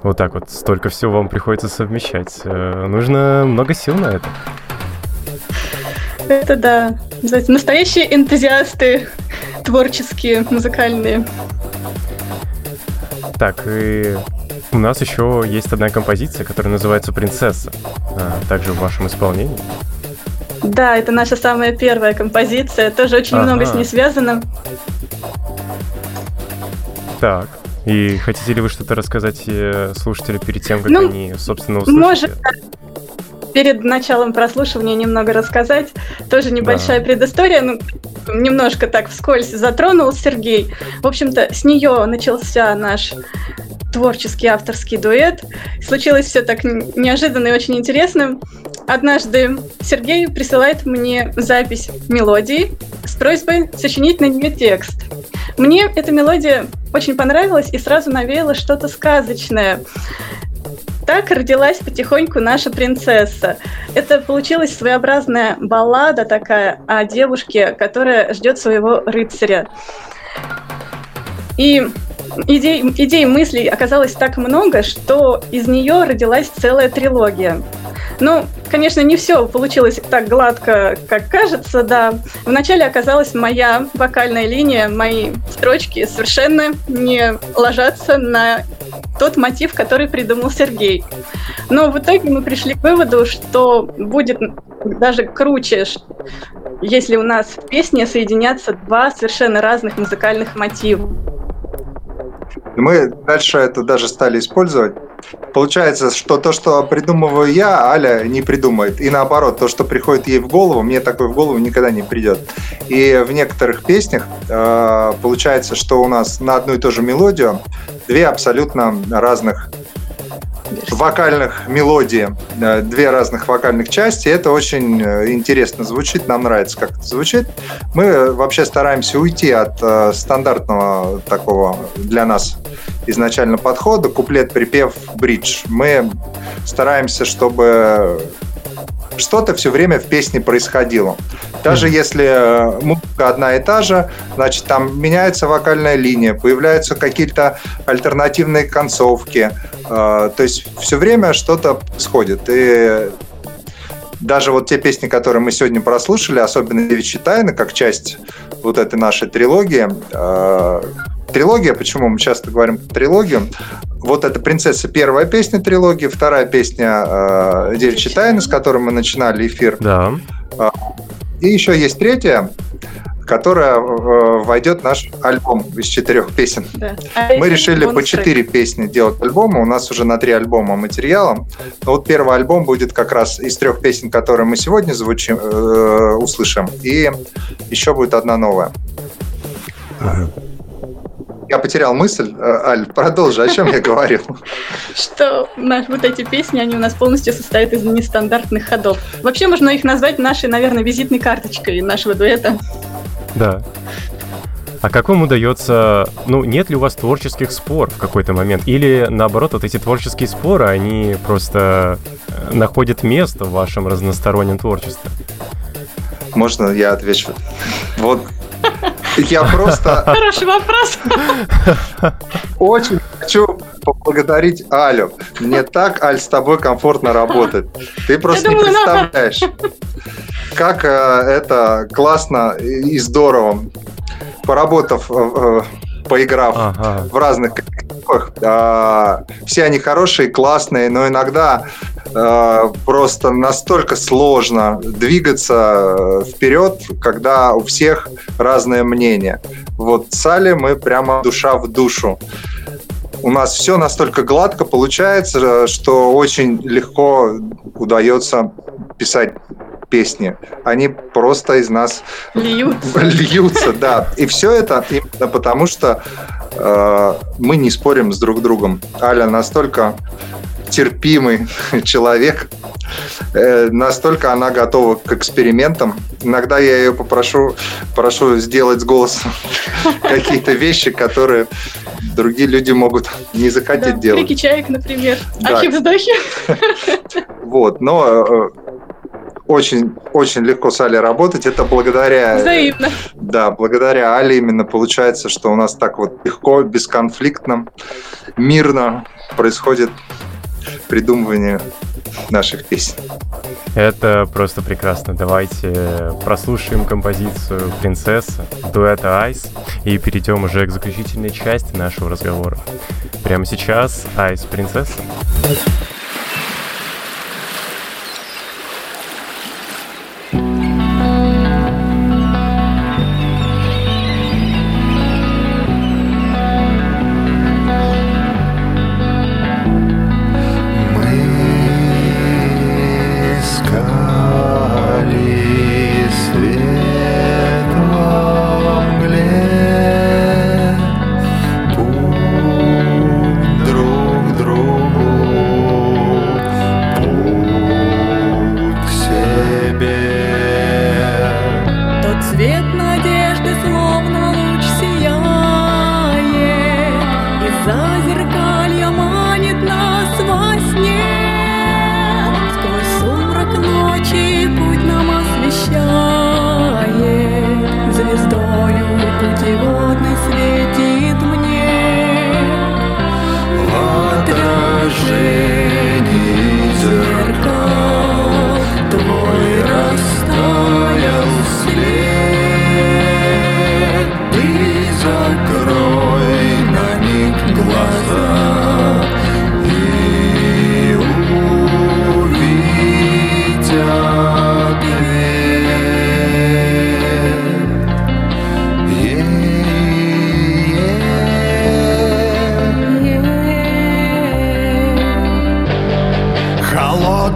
Вот так вот, столько всего вам приходится совмещать. Нужно много сил на это. Это да. Настоящие энтузиасты творческие, музыкальные. Так, и у нас еще есть одна композиция, которая называется «Принцесса», а, также в вашем исполнении. Да, это наша самая первая композиция, тоже очень ага. много с ней связано. Так, и хотите ли вы что-то рассказать э, слушателям перед тем, как ну, они, собственно, услышат? Может, перед началом прослушивания немного рассказать. Тоже небольшая да. предыстория, ну, немножко так вскользь затронул Сергей. В общем-то, с нее начался наш творческий авторский дуэт. Случилось все так неожиданно и очень интересно. Однажды Сергей присылает мне запись мелодии с просьбой сочинить на нее текст. Мне эта мелодия очень понравилась и сразу навеяла что-то сказочное. Так родилась потихоньку наша принцесса. Это получилась своеобразная баллада такая о девушке, которая ждет своего рыцаря. И идей, идей, мыслей оказалось так много, что из нее родилась целая трилогия. Ну, конечно, не все получилось так гладко, как кажется, да. Вначале оказалась моя вокальная линия, мои строчки совершенно не ложатся на тот мотив, который придумал Сергей. Но в итоге мы пришли к выводу, что будет даже круче, если у нас в песне соединятся два совершенно разных музыкальных мотива. Мы дальше это даже стали использовать. Получается, что то, что придумываю я, Аля не придумает. И наоборот, то, что приходит ей в голову, мне такое в голову никогда не придет. И в некоторых песнях э, получается, что у нас на одну и ту же мелодию две абсолютно разных вокальных мелодий, э, две разных вокальных части. Это очень э, интересно звучит, нам нравится, как это звучит. Мы вообще стараемся уйти от э, стандартного такого для нас изначально подхода куплет, припев, бридж. Мы стараемся, чтобы что-то все время в песне происходило. Даже если э, музыка одна и та же, значит, там меняется вокальная линия, появляются какие-то альтернативные концовки. Э, то есть все время что-то происходит. И даже вот те песни, которые мы сегодня прослушали, особенно «Девичьи тайны», как часть вот этой нашей трилогии, э, трилогия, почему мы часто говорим трилогию, вот это «Принцесса» первая песня трилогии, вторая песня э, «Девичьи тайны», с которой мы начинали эфир. Да. Э, и еще есть третья, которая э, войдет в наш альбом из четырех песен. Да. А Мы решили по четыре песни делать альбома. У нас уже на три альбома материала. Но вот первый альбом будет как раз из трех песен, которые мы сегодня звучим, э, услышим. И еще будет одна новая. Ага. Я потерял мысль. Э, Аль, продолжи, о чем я говорил? Что вот эти песни, они у нас полностью состоят из нестандартных ходов. Вообще можно их назвать нашей, наверное, визитной карточкой нашего дуэта. Да. А как вам удается, ну, нет ли у вас творческих спор в какой-то момент? Или, наоборот, вот эти творческие споры, они просто э, находят место в вашем разностороннем творчестве? Можно я отвечу? Вот я просто... Хороший вопрос. Очень хочу поблагодарить Алю. Мне так, Аль, с тобой комфортно работать. Ты просто не представляешь, как э, это классно и здорово. Поработав э, э, поиграв ага. в разных коллективах. А, все они хорошие, классные, но иногда а, просто настолько сложно двигаться вперед, когда у всех разное мнение. Вот с Али мы прямо душа в душу. У нас все настолько гладко получается, что очень легко удается писать песни, они просто из нас льются. льются, да. И все это именно потому, что э, мы не спорим с друг другом. Аля настолько терпимый человек, э, настолько она готова к экспериментам. Иногда я ее попрошу, прошу сделать с голосом какие-то вещи, которые другие люди могут не захотеть да, делать. Крики чаек, например. Да. Ахи-вздохи. Вот, но э, очень, очень легко с Али работать. Это благодаря... Взаимно. Да, благодаря Али именно получается, что у нас так вот легко, бесконфликтно, мирно происходит придумывание наших песен. Это просто прекрасно. Давайте прослушаем композицию «Принцесса» дуэта «Айс» и перейдем уже к заключительной части нашего разговора. Прямо сейчас «Айс Принцесса».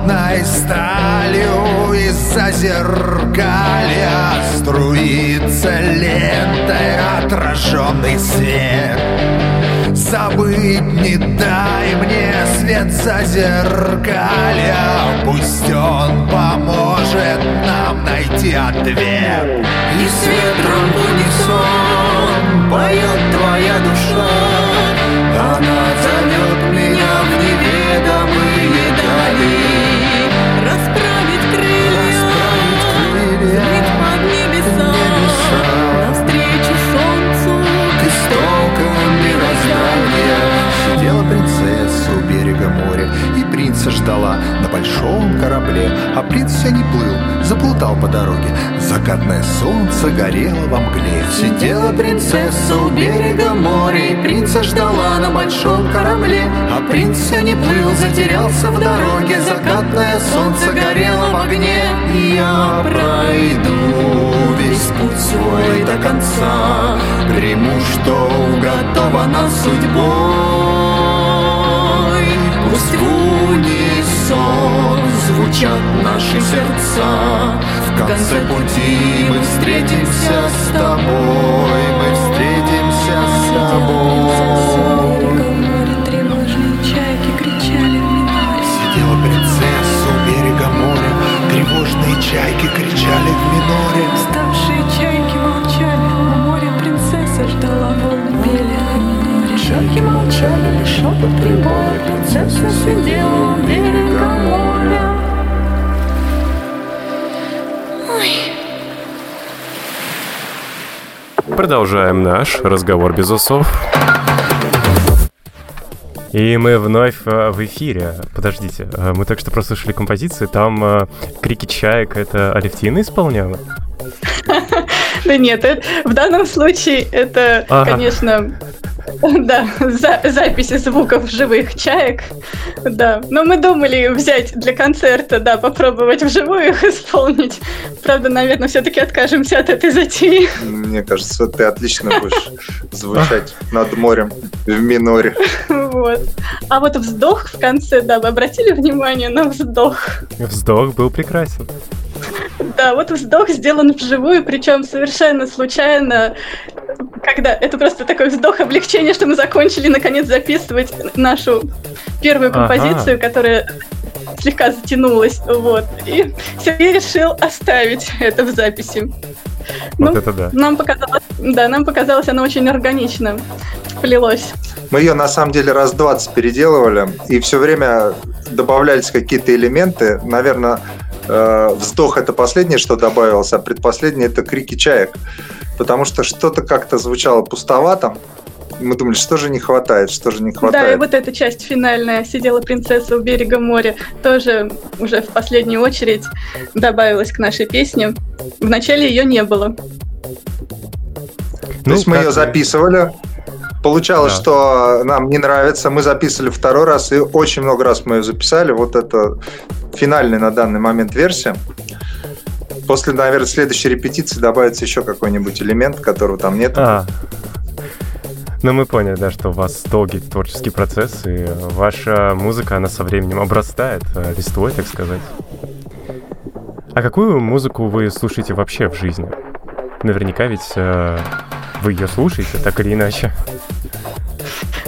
холодной сталью Из-за зеркалья Струится лентой отраженный свет. Забыть не дай мне свет зазеркалья Пусть он поможет нам найти ответ. И с ветром в унисон поет твоя душа Она зовет мне берега моря, и принца ждала на большом корабле, а принц все не плыл, заплутал по дороге. Закатное солнце горело во мгле. Сидела принцесса у берега моря, и принца ждала на большом корабле, а принц все не плыл, затерялся в дороге. Закатное солнце горело в огне. Я пройду весь путь свой до конца, приму, что уготована судьбой пусть в унисон звучат наши сердца. В конце пути мы встретимся с тобой, мы встретимся с тобой. Сидела принцесса у берега моря, тревожные чайки кричали в миноре. Ставшие чайки молчали, у моря принцесса ждала волны. Продолжаем наш разговор без усов. И мы вновь э, в эфире. Подождите, э, мы только что прослушали композицию, там э, крики чаек это Алевтина исполняла? Да нет, в данном случае это, конечно, Да, за, записи звуков живых чаек. Да. Но мы думали взять для концерта, да, попробовать вживую их исполнить. Правда, наверное, все-таки откажемся от этой затеи. Мне кажется, ты отлично будешь звучать над морем в миноре. Вот. А вот вздох в конце, да, вы обратили внимание на вздох? Вздох был прекрасен. Да, вот вздох сделан вживую, причем совершенно случайно, когда это просто такой вздох облегчения, что мы закончили наконец записывать нашу первую композицию, ага. которая слегка затянулась, вот. И Сергей решил оставить это в записи. Вот ну, это да. Нам показалось, да, нам показалось, оно очень органично вплелось. Мы ее на самом деле раз 20 переделывали, и все время добавлялись какие-то элементы. Наверное, Э, вздох это последнее, что добавилось, а предпоследнее это крики чаек. Потому что что-то как-то звучало пустовато. мы думали, что же не хватает, что же не хватает. Да, и вот эта часть финальная «Сидела принцесса у берега моря» тоже уже в последнюю очередь добавилась к нашей песне. Вначале ее не было. То есть мы ее записывали, Получалось, да. что нам не нравится, мы записывали второй раз, и очень много раз мы ее записали. Вот это финальная на данный момент версия. После, наверное, следующей репетиции добавится еще какой-нибудь элемент, которого там нет. А. Ну, мы поняли, да, что у вас долгий творческий процесс, и ваша музыка, она со временем обрастает э, листвой, так сказать. А какую музыку вы слушаете вообще в жизни? Наверняка ведь э, вы ее слушаете, так или иначе.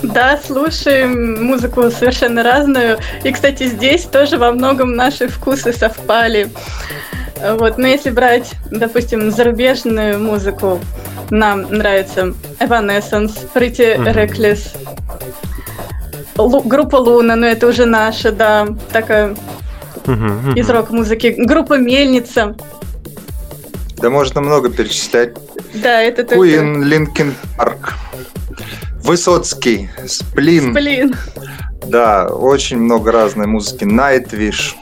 Да, слушаем музыку совершенно разную. И, кстати, здесь тоже во многом наши вкусы совпали. Вот, но если брать, допустим, зарубежную музыку, нам нравится Evanescence, Pretty mm-hmm. Reckless, Лу- группа Луна, но это уже наша, да, такая mm-hmm. из рок-музыки. Группа Мельница. Да можно много перечислять. Да, это Queen, Linkin Park. Высоцкий, Сплин. Сплин. Да, очень много разной музыки. Nightwish.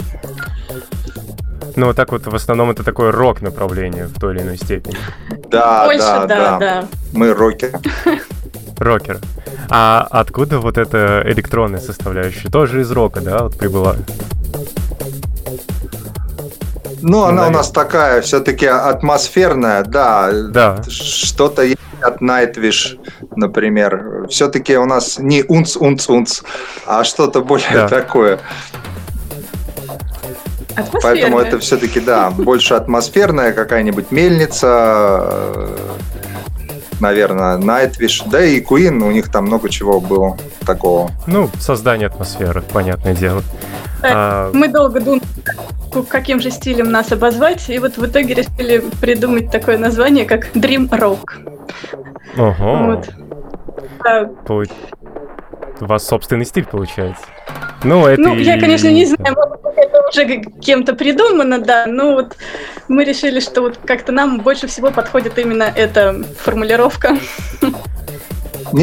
Ну, вот так вот в основном это такое рок направление в той или иной степени. Да, Больше, да, да, да, да. Мы рокеры. Рокер. А откуда вот эта электронная составляющая? Тоже из рока, да, вот прибыла? Ну, она наверное. у нас такая все-таки атмосферная, да. Да. Что-то есть от Nightwish, например. Все-таки у нас не унц, унц, унц, а что-то более да. такое. Поэтому это все-таки, да, больше атмосферная какая-нибудь мельница, наверное, Nightwish, да и Queen, у них там много чего было такого. Ну, создание атмосферы, понятное дело. А... Мы долго думали, каким же стилем нас обозвать, и вот в итоге решили придумать такое название, как Dream Rock. Ого. Вот. Да. У вас собственный стиль получается. Ну, это ну, и... я, конечно, не знаю, это уже кем-то придумано, да, но вот мы решили, что вот как-то нам больше всего подходит именно эта формулировка.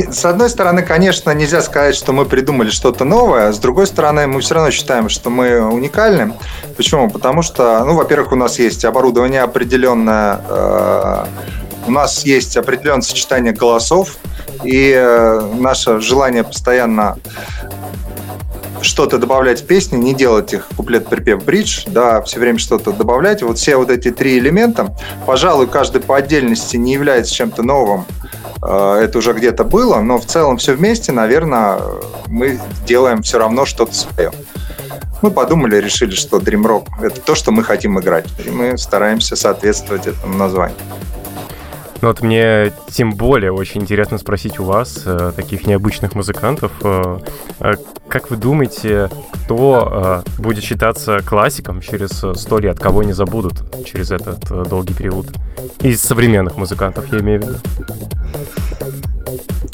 С одной стороны, конечно, нельзя сказать, что мы придумали что-то новое. С другой стороны, мы все равно считаем, что мы уникальны. Почему? Потому что, ну, во-первых, у нас есть оборудование определенное, э, у нас есть определенное сочетание голосов, и э, наше желание постоянно что-то добавлять в песни, не делать их куплет-припев бридж, да, все время что-то добавлять. Вот все вот эти три элемента, пожалуй, каждый по отдельности не является чем-то новым. Э, это уже где-то было, но в целом все вместе, наверное, мы делаем все равно что-то свое. Мы подумали, решили, что Dream Rock — это то, что мы хотим играть. И мы стараемся соответствовать этому названию. Ну вот мне тем более очень интересно спросить у вас, э, таких необычных музыкантов, э, э, как вы думаете, кто будет считаться классиком через сто лет, кого не забудут через этот долгий период? Из современных музыкантов, я имею в виду.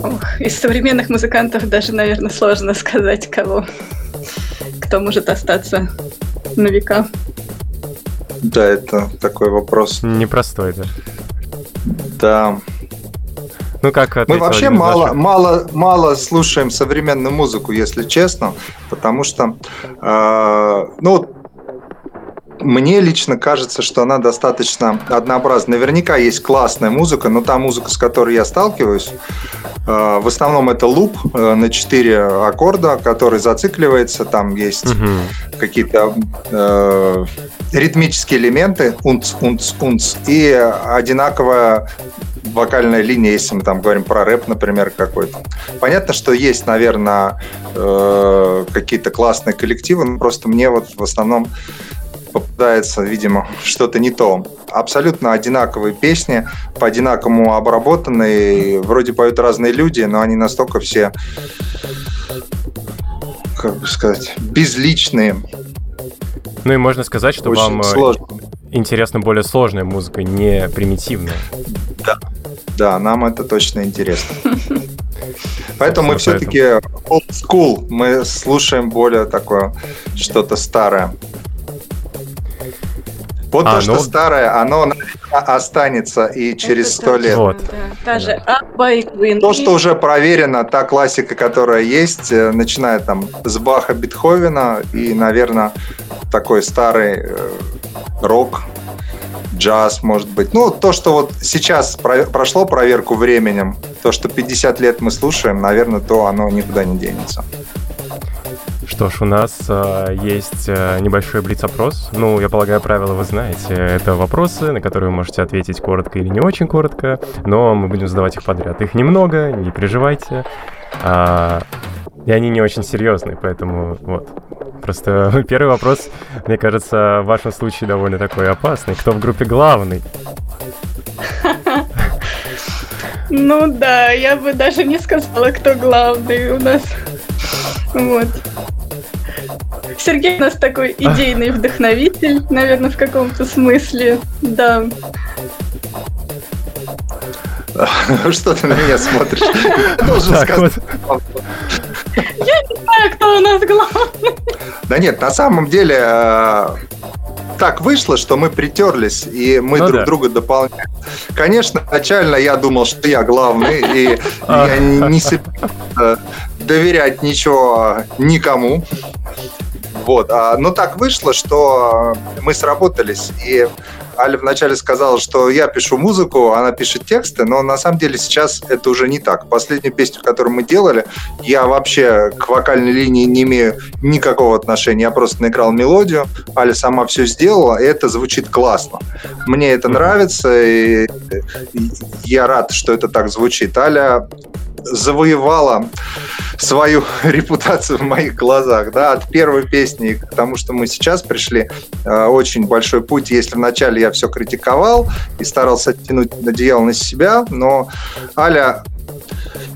Ох, из современных музыкантов даже, наверное, сложно сказать, кого, кто может остаться на века. Да, это такой вопрос. Непростой, да. Да. Ну как Мы вообще мало, мало, мало слушаем современную музыку, если честно, потому что, э, ну, мне лично кажется, что она достаточно однообразна. Наверняка есть классная музыка, но та музыка, с которой я сталкиваюсь, э, в основном это луп э, на 4 аккорда, который зацикливается. Там есть угу. какие-то э, ритмические элементы, унц, унц, унц, и одинаковая вокальная линия, если мы там говорим про рэп, например, какой-то. Понятно, что есть, наверное, э, какие-то классные коллективы, но просто мне вот в основном попадается, видимо, что-то не то. Абсолютно одинаковые песни, по-одинаковому обработанные, вроде поют разные люди, но они настолько все, как бы сказать, безличные. Ну и можно сказать, что Очень вам э, сложно. интересна более сложная музыка, не примитивная. Да, да, нам это точно интересно. Поэтому мы все-таки old school, мы слушаем более такое что-то старое. Вот а, то, что ну... старое, оно останется и через сто лет. Вот. Да, та же Абба и Квин. То, что уже проверено, та классика, которая есть, э, начиная там с Баха, Бетховена и, наверное, такой старый э, рок, джаз, может быть. Ну, то, что вот сейчас про- прошло проверку временем, то, что 50 лет мы слушаем, наверное, то оно никуда не денется. Что ж, у нас э, есть э, небольшой блиц-опрос. Ну, я полагаю, правила вы знаете. Это вопросы, на которые вы можете ответить коротко или не очень коротко, но мы будем задавать их подряд. Их немного, не переживайте. А, и они не очень серьезные, поэтому вот. Просто первый вопрос, мне кажется, в вашем случае довольно такой опасный. Кто в группе главный? Ну да, я бы даже не сказала, кто главный у нас. Вот. Сергей у нас такой идейный вдохновитель, наверное, в каком-то смысле, да. Что ты на меня смотришь? Я должен сказать. Я не знаю, кто у нас главный. Да нет, на самом деле э, так вышло, что мы притерлись, и мы Ну друг да. друга дополняем. Конечно, начально я думал, что я главный, и я не собирался доверять ничего никому. Вот. а, Но так вышло, что мы сработались, и Аля вначале сказала, что я пишу музыку, она пишет тексты, но на самом деле сейчас это уже не так. Последнюю песню, которую мы делали, я вообще к вокальной линии не имею никакого отношения. Я просто наиграл мелодию, Аля сама все сделала, и это звучит классно. Мне это нравится, и я рад, что это так звучит. Аля завоевала свою репутацию в моих глазах, да, от первой песни к тому, что мы сейчас пришли, э, очень большой путь. Если вначале я все критиковал и старался тянуть одеяло на себя, но Аля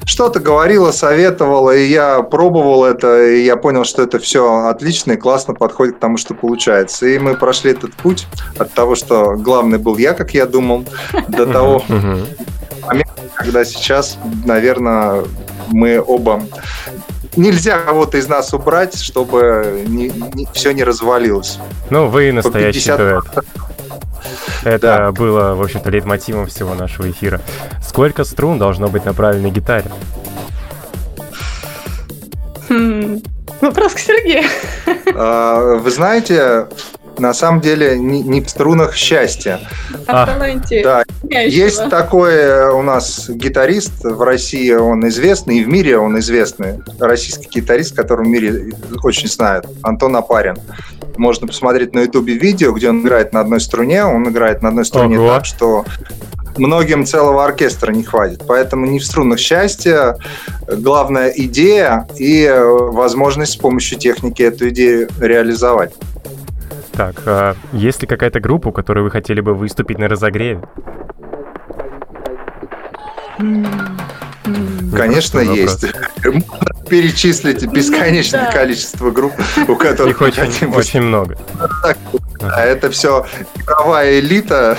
что-то говорила, советовала, и я пробовал это, и я понял, что это все отлично и классно подходит к тому, что получается. И мы прошли этот путь от того, что главный был я, как я думал, до того, Мгм. когда сейчас, наверное, мы оба... Нельзя кого-то из нас убрать, чтобы все не развалилось. Ну, вы настоящий 50 дуэт. Это Да. было, в общем-то, лейтмотивом всего нашего эфира. Сколько струн должно быть на правильной гитаре? Хм. Вопрос к Сергею. А, Вы знаете, на самом деле не, не в струнах счастья. А, таланте Да, есть такой э, у нас гитарист в России, он известный, и в мире он известный. Российский гитарист, которого в мире очень знают, Антон Апарин. Можно посмотреть на ютубе видео, где он играет на одной струне, он играет на одной струне Ого. так, что многим целого оркестра не хватит. Поэтому не в струнах счастья, главная идея и э, возможность с помощью техники эту идею реализовать. Так, а есть ли какая-то группа, у которой вы хотели бы выступить на разогреве? Конечно, есть. Можно Перечислить бесконечное да. количество групп, у которых Их очень, очень много. А это все мировая элита.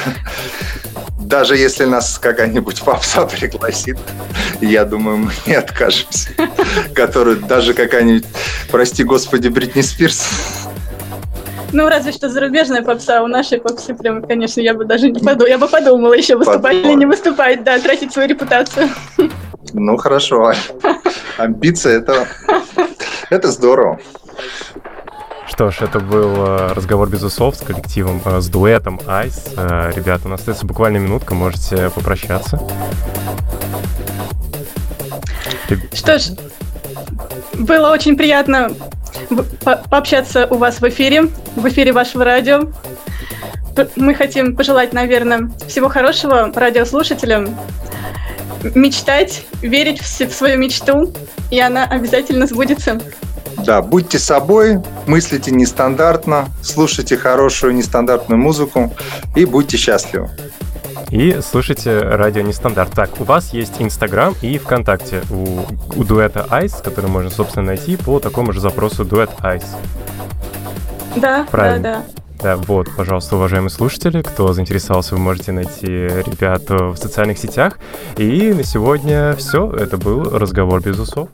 Даже если нас какая-нибудь попса пригласит, я думаю, мы не откажемся. Которую даже какая-нибудь, прости господи, Бритни Спирс. Ну, разве что зарубежная попса, у нашей попсы прям, конечно, я бы даже не подумала. Я бы подумала еще выступать или не выступать, да, тратить свою репутацию. Ну, хорошо. Амбиция это, это здорово. Что ж, это был э, разговор без усов с коллективом, э, с дуэтом Ice. Э, Ребята, у нас остается буквально минутка, можете попрощаться. Что ж, было очень приятно пообщаться у вас в эфире, в эфире вашего радио. Мы хотим пожелать, наверное, всего хорошего радиослушателям, мечтать, верить в свою мечту, и она обязательно сбудется. Да, будьте собой, мыслите нестандартно, слушайте хорошую нестандартную музыку и будьте счастливы. И слушайте радио Нестандарт. Так, у вас есть Инстаграм и ВКонтакте у, у дуэта Ice, который можно, собственно, найти по такому же запросу дуэт Ice. Да, Правильно. да, да. Да, вот, пожалуйста, уважаемые слушатели, кто заинтересовался, вы можете найти ребят в социальных сетях. И на сегодня все. Это был разговор без усов.